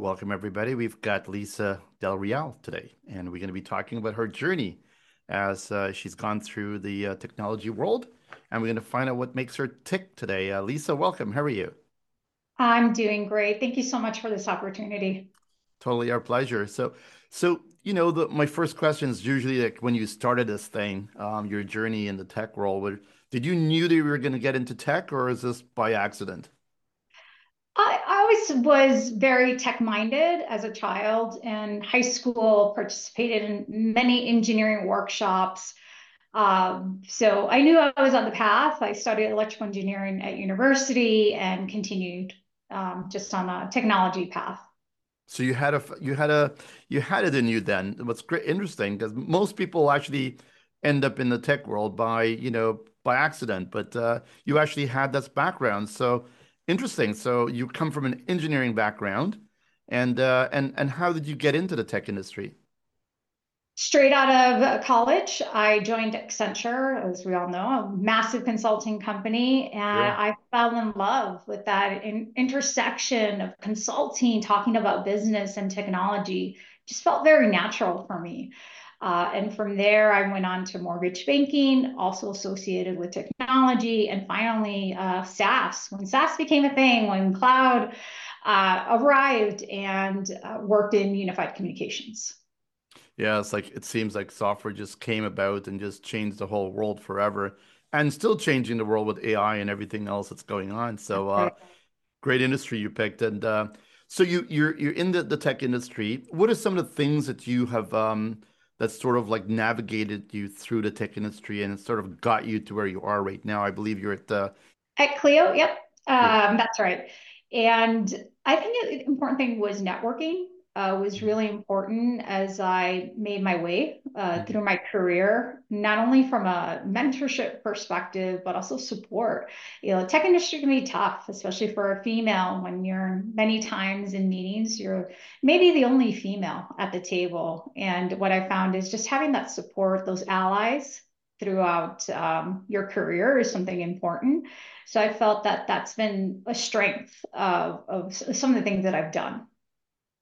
Welcome, everybody. We've got Lisa Del Real today, and we're going to be talking about her journey as uh, she's gone through the uh, technology world, and we're going to find out what makes her tick today. Uh, Lisa, welcome. How are you? I'm doing great. Thank you so much for this opportunity. Totally our pleasure. So, so you know, the, my first question is usually like when you started this thing, um, your journey in the tech world. Did you knew that you were going to get into tech, or is this by accident? Always was very tech minded as a child. In high school, participated in many engineering workshops. Um, so I knew I was on the path. I studied electrical engineering at university and continued um, just on a technology path. So you had a you had a you had it in you then. What's great interesting because most people actually end up in the tech world by you know by accident, but uh, you actually had this background. So Interesting. So you come from an engineering background, and uh, and and how did you get into the tech industry? Straight out of college, I joined Accenture, as we all know, a massive consulting company, and Sure. I fell in love with that in intersection of consulting, talking about business and technology. Just felt very natural for me. Uh, and from there, I went on to mortgage banking, also associated with technology, and finally uh, SaaS. When SaaS became a thing, when cloud uh, arrived, and uh, worked in unified communications. Yeah, it's like it seems like software just came about and just changed the whole world forever, and still changing the world with AI and everything else that's going on. So, uh, great industry you picked, and uh, so you you're you're in the, the tech industry. What are some of the things that you have um, that sort of like navigated you through the tech industry and it sort of got you to where you are right now? I believe you're at the At Clio, yep, um, that's right. And I think the important thing was networking uh, was really important as I made my way uh, Mhm. through my career, not only from a mentorship perspective, but also support. You know, tech industry can be tough, especially for a female when you're many times in meetings, you're maybe the only female at the table. And what I found is just having that support, those allies throughout um, your career is something important. So I felt that that's been a strength of, of some of the things that I've done.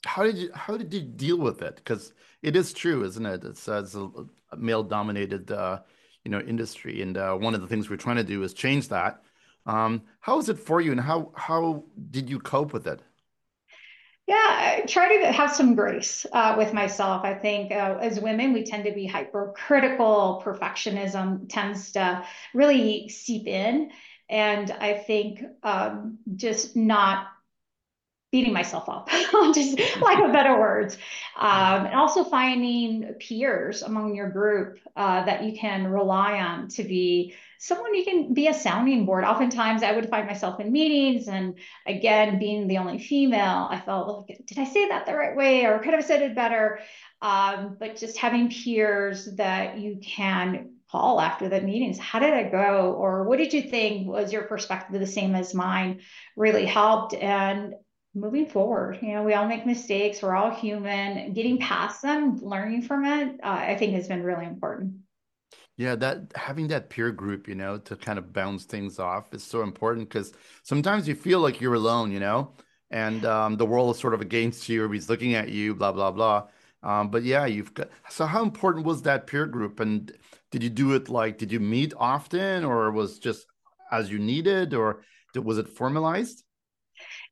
How did you how did you deal with it? Because it is true, isn't it? It's, it's a, a male-dominated uh, you know industry, and uh, one of the things we're trying to do is change that. Um, how is it for you, and how how did you cope with it? Yeah, I try to have some grace uh, with myself. I think uh, as women, we tend to be hypercritical. Perfectionism tends to really seep in. And I think um, just not beating myself up, just lack of better words. Um, and also finding peers among your group uh, that you can rely on to be someone you can be a sounding board. Oftentimes, I would find myself in meetings, and again, being the only female, I felt, like, did I say that the right way, or could have said it better? Um, but just having peers that you can call after the meetings. How did it go? Or what did you think? Was your perspective the same as mine? Really helped. And moving forward. You know, we all make mistakes. We're all human. Getting past them, learning from it, uh, I think has been really important. Yeah, that having that peer group, you know, to kind of bounce things off is so important because sometimes you feel like you're alone, you know, and um, the world is sort of against you or he's looking at you, blah, blah, blah. Um, but yeah, you've got, so how important was that peer group? And did you do it like, did you meet often or was just as you needed or was it formalized?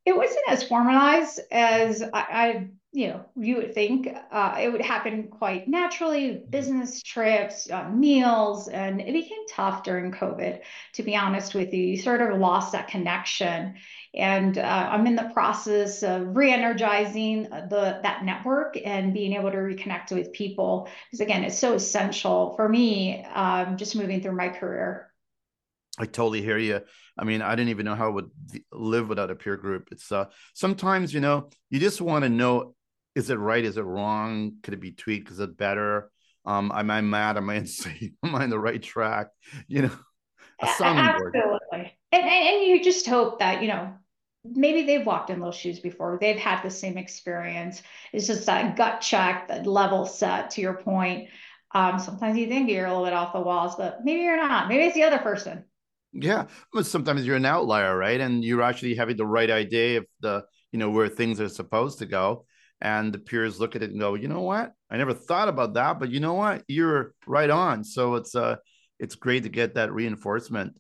It wasn't as formalized as I, I you know, you would think. Uh, it would happen quite naturally, Mhm. business trips, uh, meals, and it became tough during COVID, to be honest with you. You sort of lost that connection. And uh, I'm in the process of re-energizing the that network and being able to reconnect with people. Because again, it's so essential for me, um, just moving through my career. I totally hear you. I mean, I didn't even know how I would live without a peer group. It's uh sometimes, you know, you just want to know is it right? Is it wrong? Could it be tweaked? Is it better? Um, am I mad? Am I insane? Am I on the right track? You know, a. Absolutely. And, and and you just hope that, you know, maybe they've walked in those shoes before. They've had the same experience. It's just that gut check, that level set to your point. Um, sometimes you think you're a little bit off the walls, but maybe you're not. Maybe it's the other person. Yeah, but sometimes you're an outlier, right? And you're actually having the right idea of the, you know, where things are supposed to go. And the peers look at it and go, you know what? I never thought about that, but you know what? You're right on. So it's uh it's great to get that reinforcement.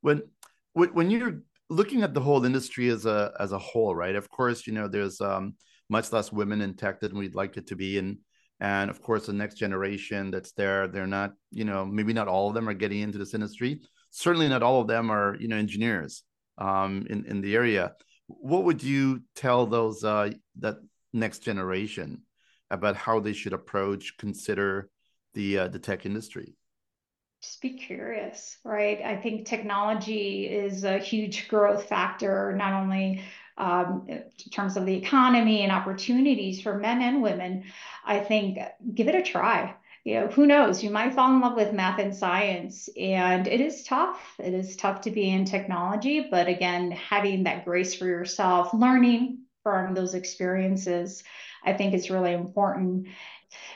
When when you're looking at the whole industry as a as a whole, right? Of course, you know, there's um much less women in tech than we'd like it to be. And and of course the next generation that's there, they're not, you know, maybe not all of them are getting into this industry. Certainly not all of them are, you know, engineers um in, in the area. What would you tell those uh, that next generation about how they should approach consider the uh, the tech industry? Just be curious right? I think technology is a huge growth factor not only um, in terms of the economy and opportunities for men and women. I think give it a try you know, who knows? You might fall in love with math and science, and it is tough. It is tough to be in technology, but again, having that grace for yourself, learning from those experiences, I think is really important.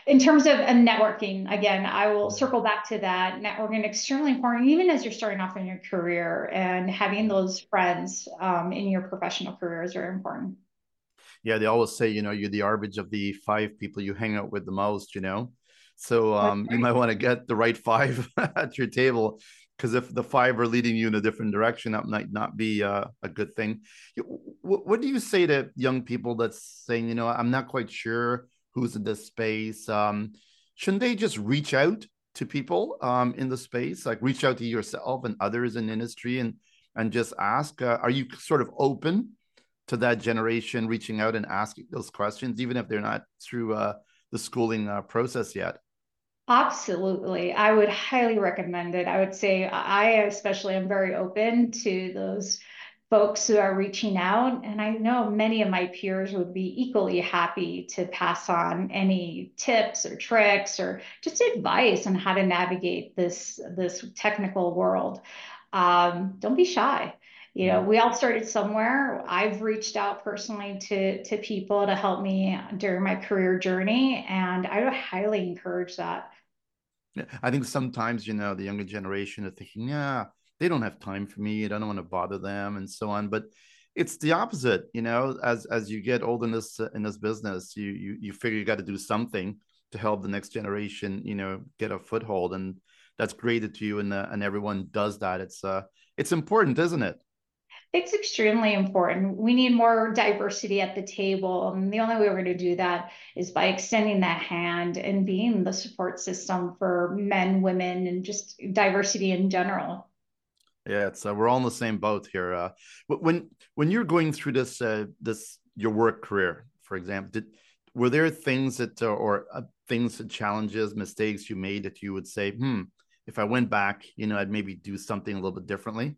In terms of networking, again, I will circle back to that. Networking extremely important, even as you're starting off in your career, and having those friends um, in your professional career is very important. Yeah, they always say, you know, you're the average of the five people you hang out with the most, you know. So um, you might want to get the right five at your table because if the five are leading you in a different direction, that might not be uh, a good thing. What, what, do you say to young people that's saying, you know, I'm not quite sure who's in this space? Um, shouldn't they just reach out to people um, in the space, like reach out to yourself and others in industry and and just ask? Uh, are you sort of open to that generation reaching out and asking those questions, even if they're not through uh, the schooling uh, process yet? Absolutely. I would highly recommend it. I would say I especially am very open to those folks who are reaching out. And I know many of my peers would be equally happy to pass on any tips or tricks or just advice on how to navigate this, this technical world. Um, don't be shy. You know, we all started somewhere. I've reached out personally to, to people to help me during my career journey, and I would highly encourage that. I think sometimes, you know, the younger generation are thinking, yeah, they don't have time for me. I don't want to bother them and so on. But it's the opposite, you know, as as you get old in this in this business, you you you figure you got to do something to help the next generation, you know, get a foothold. And that's great to you and uh, and everyone does that. It's uh it's important, isn't it? It's extremely important. We need more diversity at the table. And the only way we're going to do that is by extending that hand and being the support system for men, women, and just diversity in general. Yeah, it's uh, we're all in the same boat here. Uh, when when you're going through this uh, this your work career, for example, did were there things that uh, or uh, things, challenges, mistakes you made that you would say, hmm, if I went back, you know, I'd maybe do something a little bit differently?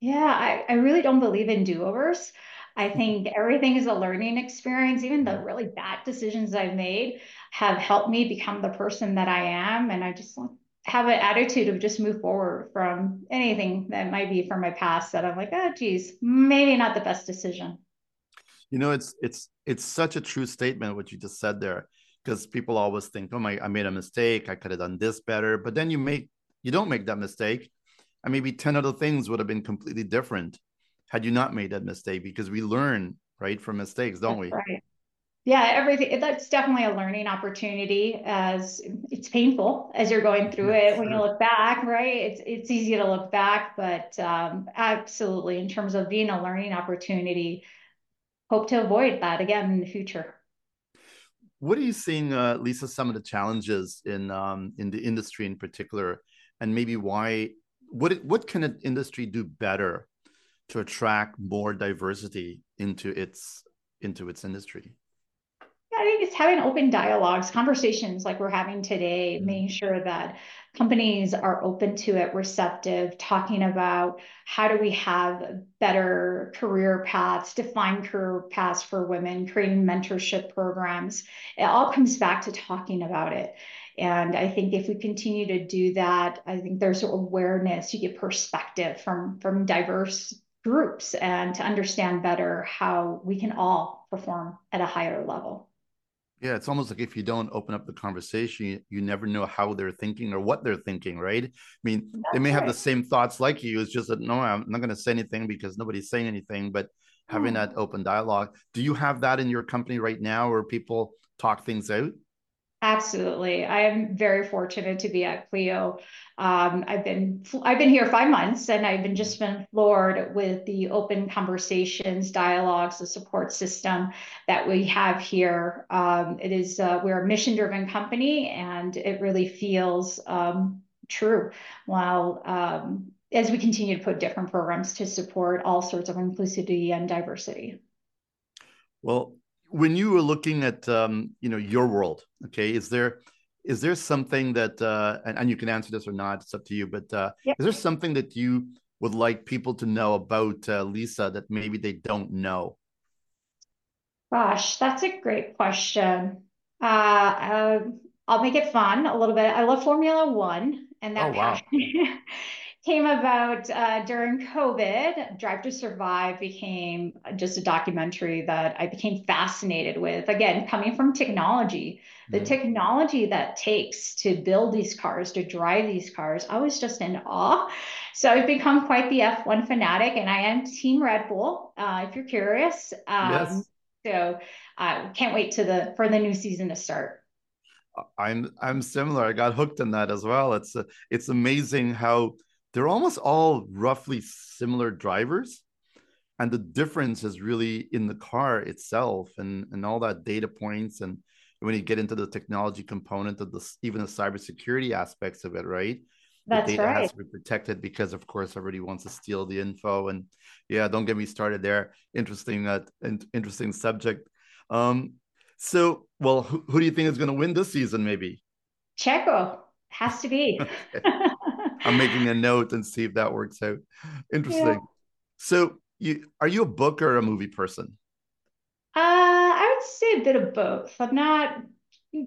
Yeah, I, I really don't believe in do-overs. I think everything is a learning experience. Even the really bad decisions I've made have helped me become the person that I am. And I just have an attitude of just move forward from anything that might be from my past that I'm like, oh geez, maybe not the best decision. You know, it's it's it's such a true statement what you just said there. Because people always think, oh my, I made a mistake, I could have done this better. But then you make you don't make that mistake and maybe 10 other things would have been completely different had you not made that mistake because we learn right from mistakes don't we? right. Yeah everything that's definitely a learning opportunity as it's painful as you're going through it. When you look back right it's it's easy to look back but um, absolutely in terms of being a learning opportunity hope to avoid that again in the future. What are you seeing uh, lisa some of the challenges in um, in the industry in particular and maybe why what what can an industry do better to attract more diversity into its into its industry? Yeah, I think it's having open dialogues, conversations like we're having today, mm-hmm. making sure that companies are open to it, receptive, talking about how do we have better career paths, defined career paths for women, creating mentorship programs. It all comes back to talking about it. And I think if we continue to do that, I think there's awareness, you get perspective from, from diverse groups and to understand better how we can all perform at a higher level. Yeah, it's almost like if you don't open up the conversation, you, you never know how they're thinking or what they're thinking, right? I mean, That's they may right. have the same thoughts like you. It's just that no, I'm not going to say anything because nobody's saying anything. But having hmm. that open dialogue. Do you have that in your company right now where people talk things out? Absolutely. I am very fortunate to be at Clio. Um, I've been I've been here five months and I've been just been floored with the open conversations, dialogues, the support system that we have here. Um, it is uh, we're a mission driven company and it really feels um, true while um, as we continue to put different programs to support all sorts of inclusivity and diversity. Well, when you were looking at um, you know your world, okay, is there is there something that uh, and, and you can answer this or not, it's up to you, but uh, yep. is there something that you would like people to know about uh, Lisa that maybe they don't know? Gosh, that's a great question. Uh, uh, I'll make it fun a little bit. I love Formula One, and that oh, wow. came about uh, during COVID. Drive to Survive became just a documentary that I became fascinated with. Again, coming from technology, the mm. technology that takes to build these cars, to drive these cars, I was just in awe. So I've become quite the F1 fanatic, and I am Team Red Bull. Uh, if you're curious, um, yes. So I uh, can't wait to the for the new season to start. I'm I'm similar. I got hooked on that as well. It's uh, it's amazing how they're almost all roughly similar drivers. And the difference is really in the car itself and and all that data points and when you get into the technology component of this even the cybersecurity aspects of it right? That's the data right. has to be protected because of course everybody wants to steal the info. And yeah don't get me started there. Interesting uh, interesting subject. Um so well who, who do you think is going to win this season maybe? Checo. Has to be I'm making a note and see if that works out. Interesting. Yeah. So, you are you a book or a movie person? Uh, I would say a bit of both. I'm not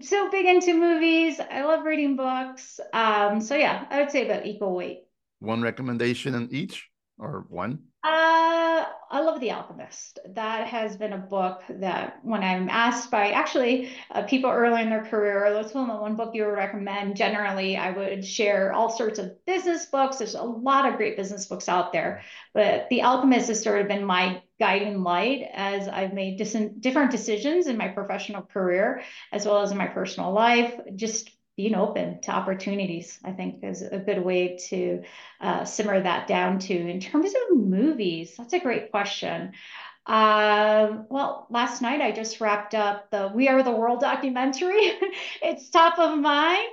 so big into movies. I love reading books. Um, so yeah, I would say about equal weight. One recommendation in each, or one? Uh, I love The Alchemist. That has been a book that when I'm asked by actually uh, people early in their career, let's them one book you would recommend. Generally, I would share all sorts of business books. There's a lot of great business books out there, but The Alchemist has sort of been my guiding light as I've made dis- different decisions in my professional career as well as in my personal life. Just being open to opportunities, I think, is a good way to uh, simmer that down to. In terms of movies, that's a great question. Uh, well, last night I just wrapped up the We Are the World documentary. it's top of mind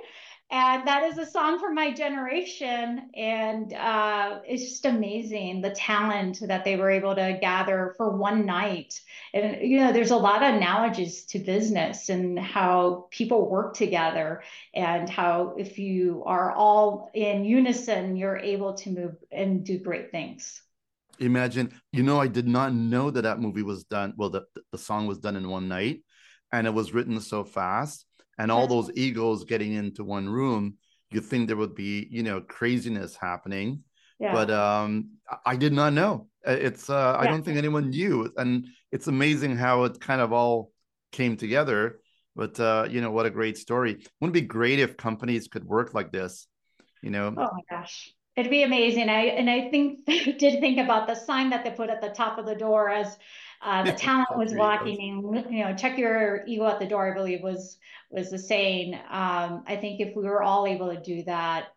and that is a song from my generation. And uh, it's just amazing the talent that they were able to gather for one night. And you know there's a lot of analogies to business and how people work together and how if you are all in unison you're able to move and do great things. Imagine you know i did not know that that movie was done well the, the song was done in one night and it was written so fast and all those egos getting into one room you think there would be you know craziness happening. Yeah. but um i did not know. Uh, it's uh yeah. i don't think anyone knew. And it's amazing how it kind of all came together. But uh you know what a great story. Wouldn't it be great if companies could work like this you know? Oh my gosh. It'd be amazing. I and i think did think about the sign that they put at the top of the door as uh, the talent was walking and you know check your ego at the door i believe was was the saying. Um, i think if we were all able to do that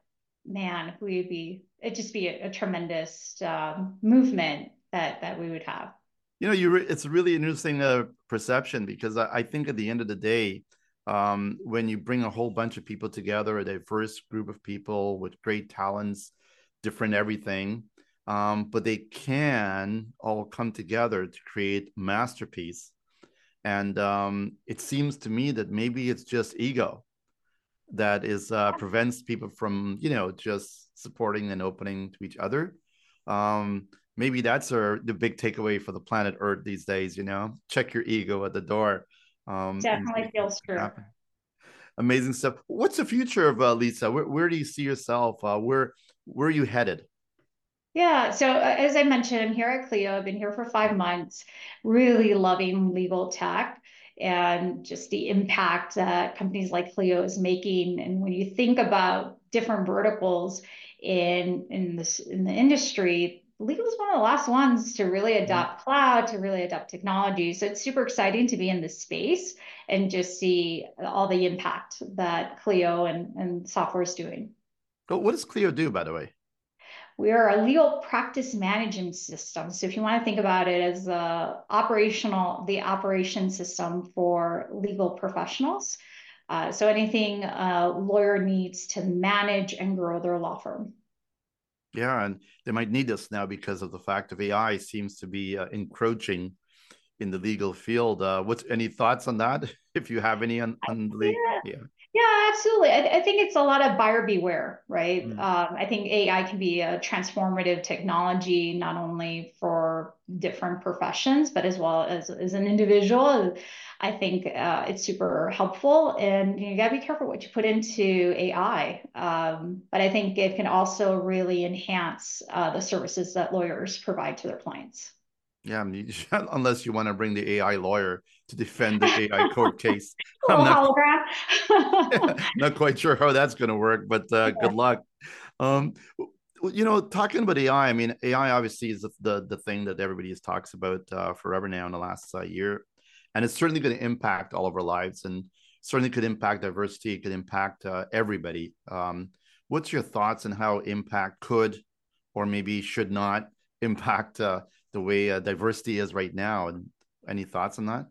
man we'd be it'd just be a, a tremendous um, movement that that we would have. You know you re- it's really interesting uh, perception because I, I, think at the end of the day um, when you bring a whole bunch of people together a diverse group of people with great talents different everything um, but they can all come together to create masterpiece. And um, it seems to me that maybe it's just ego that is uh, prevents people from, you know, just supporting and opening to each other. Um, maybe that's our, the big takeaway for the planet Earth these days. You know, check your ego at the door. Um, Definitely feels true. Happen. Amazing stuff. What's the future of uh, Lisa? Where, where do you see yourself? Uh, where where are you headed? Yeah. So uh, as I mentioned, I'm here at Clio. I've been here for five months, really loving legal tech and just the impact that companies like Clio is making. And when you think about different verticals in in this in the industry, legal is one of the last ones to really mm-hmm. adopt cloud, to really adopt technology. So it's super exciting to be in this space and just see all the impact that Clio and, and software is doing. what does Clio do, by the way? We are a legal practice management system. So if you want to think about it as a operational, the operation system for legal professionals. Uh, so anything a lawyer needs to manage and grow their law firm. Yeah, and they might need us now because of the fact of AI seems to be uh, encroaching in the legal field. Uh, what's any thoughts on that? If you have any on, on the yeah. yeah. Yeah, absolutely. I, I, think it's a lot of buyer beware, right? Mm. Um, I think AI can be a transformative technology, not only for different professions, but as well as, as an individual. I think uh, it's super helpful, and you, know, you got to be careful what you put into AI. Um, but I think it can also really enhance uh, the services that lawyers provide to their clients. Yeah, unless you want to bring the AI lawyer to defend the AI court case. I'm not, not quite sure how that's going to work, but uh, good luck. Um, you know, talking about AI, I mean, AI obviously is the the, the thing that everybody has talks about uh, forever now in the last uh, year, and it's certainly going to impact all of our lives, and certainly could impact diversity. It could impact uh, everybody. Um, what's your thoughts on how impact could, or maybe should not, impact uh, the way uh, diversity is right now? And any thoughts on that?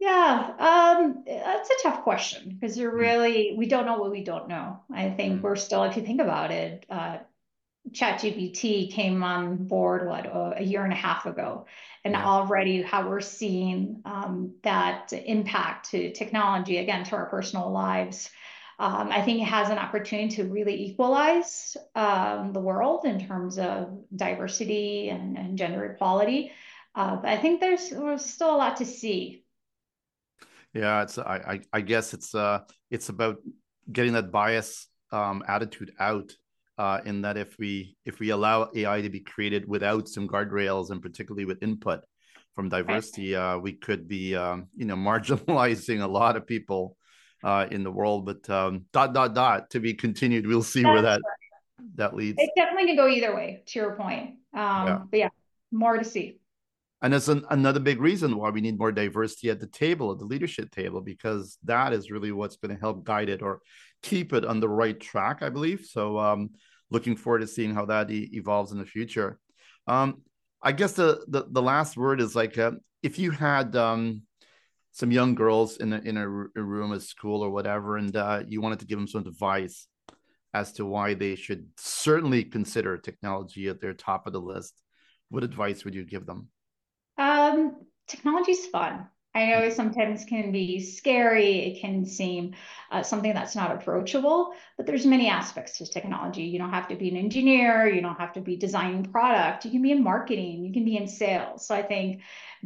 Yeah, um, that's a tough question because you're hmm. really, we don't know what we don't know. I think mm. we're still, if you think about it, uh, ChatGPT came on board, what, a year and a half ago. And yeah. already how we're seeing um, that impact to technology, again, to our personal lives. Um, I think it has an opportunity to really equalize um, the world in terms of diversity and, and gender equality. Uh, but I think there's, there's still a lot to see yeah, it's I I, I guess it's uh it's about getting that bias um, attitude out. Uh, in that if we if we allow AI to be created without some guardrails and particularly with input from diversity, uh, we could be um, you know marginalizing a lot of people uh, in the world. But um, dot dot dot to be continued. We'll see That's where that right. that leads. It definitely can go either way. To your point, um, yeah. but yeah, more to see. And that's an, another big reason why we need more diversity at the table, at the leadership table, because that is really what's going to help guide it or keep it on the right track, I believe. So, um, looking forward to seeing how that e- evolves in the future. Um, I guess the, the, the last word is like uh, if you had um, some young girls in a, in a, room at school or whatever, and uh, you wanted to give them some advice as to why they should certainly consider technology at their top of the list, what advice would you give them? Um, is fun. I know sometimes can be scary. It can seem uh, something that's not approachable, but there's many aspects to technology. You don't have to be an engineer. You don't have to be designing product. You can be in marketing. You can be in sales. So I think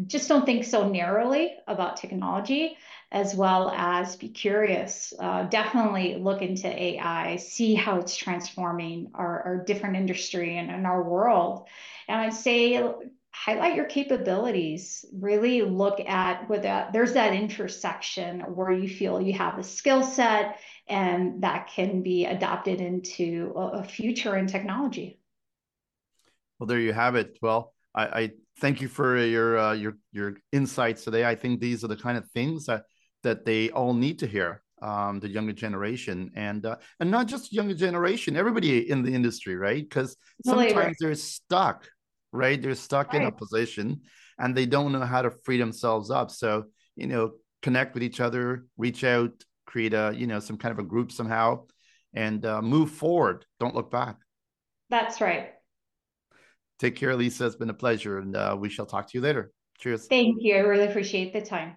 just don't think so narrowly about technology as well as be curious. Uh, definitely look into AI, see how it's transforming our, our different industry and, and our world. And I'd say highlight your capabilities really look at where that there's that intersection where you feel you have a skill set and that can be adopted into a, future in technology. Well there you have it. Well i, I thank you for your uh, your your insights today. I think these are the kind of things that that they all need to hear um, the younger generation and uh, and not just younger generation everybody in the industry right? Because sometimes they're stuck right? They're stuck right. in a position and they don't know how to free themselves up. So, you know, connect with each other, reach out, create a, you know, some kind of a group somehow and uh, move forward. Don't look back. That's right. Take care, Lisa. It's been a pleasure. And uh, we shall talk to you later. Cheers. Thank you. I really appreciate the time.